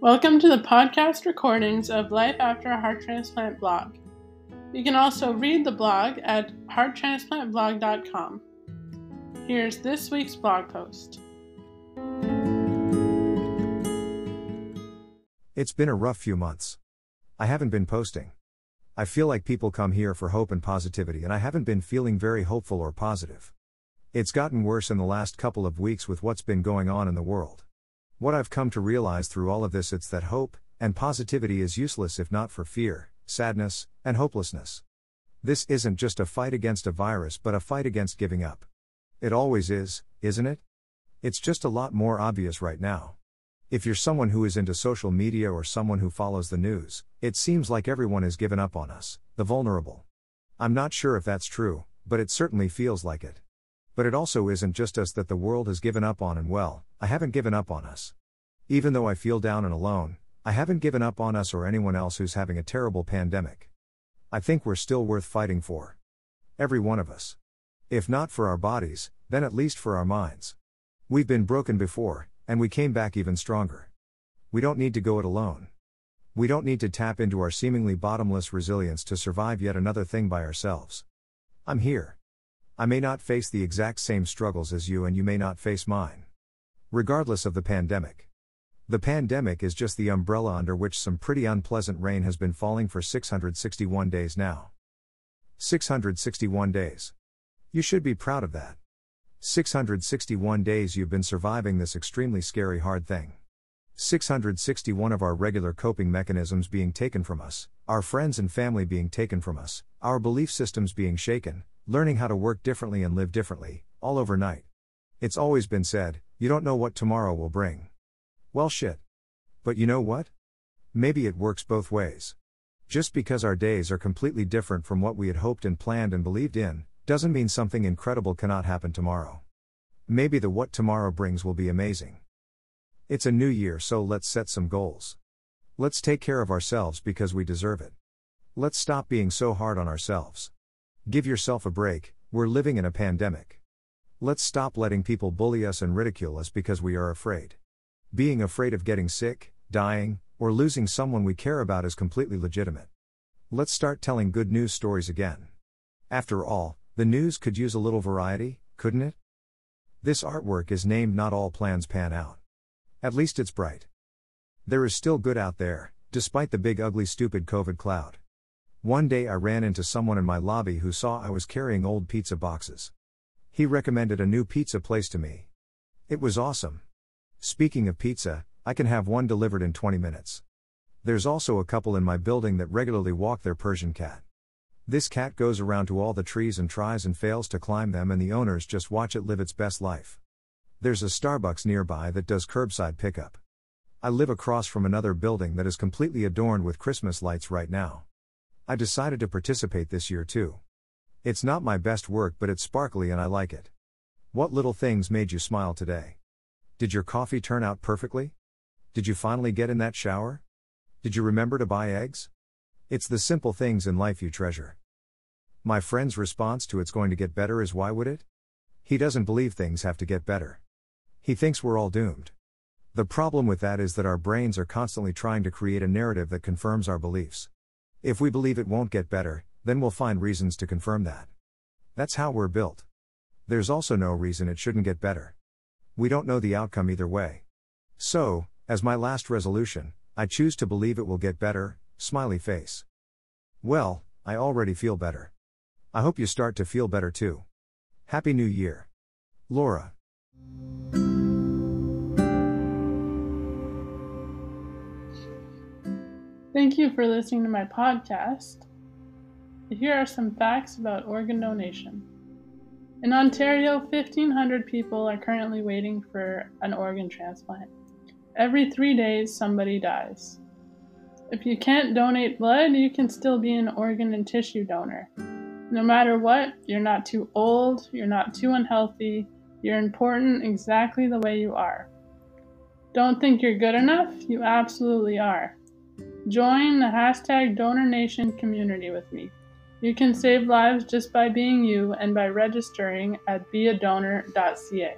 Welcome to the podcast recordings of Life After a Heart Transplant blog. You can also read the blog at hearttransplantblog.com. Here's this week's blog post. It's been a rough few months. I haven't been posting. I feel like people come here for hope and positivity, and I haven't been feeling very hopeful or positive. It's gotten worse in the last couple of weeks with what's been going on in the world. What I've come to realize through all of this it's that hope and positivity is useless if not for fear, sadness, and hopelessness. This isn't just a fight against a virus but a fight against giving up. It always is, isn't it? It's just a lot more obvious right now. If you're someone who is into social media or someone who follows the news, it seems like everyone has given up on us, the vulnerable. I'm not sure if that's true, but it certainly feels like it. But it also isn't just us that the world has given up on, and well, I haven't given up on us. Even though I feel down and alone, I haven't given up on us or anyone else who's having a terrible pandemic. I think we're still worth fighting for. Every one of us. If not for our bodies, then at least for our minds. We've been broken before, and we came back even stronger. We don't need to go it alone. We don't need to tap into our seemingly bottomless resilience to survive yet another thing by ourselves. I'm here. I may not face the exact same struggles as you, and you may not face mine. Regardless of the pandemic. The pandemic is just the umbrella under which some pretty unpleasant rain has been falling for 661 days now. 661 days. You should be proud of that. 661 days you've been surviving this extremely scary hard thing. 661 of our regular coping mechanisms being taken from us, our friends and family being taken from us, our belief systems being shaken, learning how to work differently and live differently, all overnight. It's always been said, you don't know what tomorrow will bring. Well, shit. But you know what? Maybe it works both ways. Just because our days are completely different from what we had hoped and planned and believed in, doesn't mean something incredible cannot happen tomorrow. Maybe the what tomorrow brings will be amazing. It's a new year, so let's set some goals. Let's take care of ourselves because we deserve it. Let's stop being so hard on ourselves. Give yourself a break, we're living in a pandemic. Let's stop letting people bully us and ridicule us because we are afraid. Being afraid of getting sick, dying, or losing someone we care about is completely legitimate. Let's start telling good news stories again. After all, the news could use a little variety, couldn't it? This artwork is named Not All Plans Pan Out. At least it's bright. There is still good out there, despite the big ugly stupid COVID cloud. One day I ran into someone in my lobby who saw I was carrying old pizza boxes. He recommended a new pizza place to me. It was awesome. Speaking of pizza, I can have one delivered in 20 minutes. There's also a couple in my building that regularly walk their Persian cat. This cat goes around to all the trees and tries and fails to climb them, and the owners just watch it live its best life. There's a Starbucks nearby that does curbside pickup. I live across from another building that is completely adorned with Christmas lights right now. I decided to participate this year too. It's not my best work, but it's sparkly and I like it. What little things made you smile today? Did your coffee turn out perfectly? Did you finally get in that shower? Did you remember to buy eggs? It's the simple things in life you treasure. My friend's response to it's going to get better is why would it? He doesn't believe things have to get better. He thinks we're all doomed. The problem with that is that our brains are constantly trying to create a narrative that confirms our beliefs. If we believe it won't get better, then we'll find reasons to confirm that. That's how we're built. There's also no reason it shouldn't get better. We don't know the outcome either way. So, as my last resolution, I choose to believe it will get better, smiley face. Well, I already feel better. I hope you start to feel better too. Happy New Year. Laura. Thank you for listening to my podcast. Here are some facts about organ donation. In Ontario, 1,500 people are currently waiting for an organ transplant. Every three days, somebody dies. If you can't donate blood, you can still be an organ and tissue donor. No matter what, you're not too old, you're not too unhealthy, you're important exactly the way you are. Don't think you're good enough? You absolutely are. Join the hashtag DonorNation community with me. You can save lives just by being you and by registering at beadonor.ca.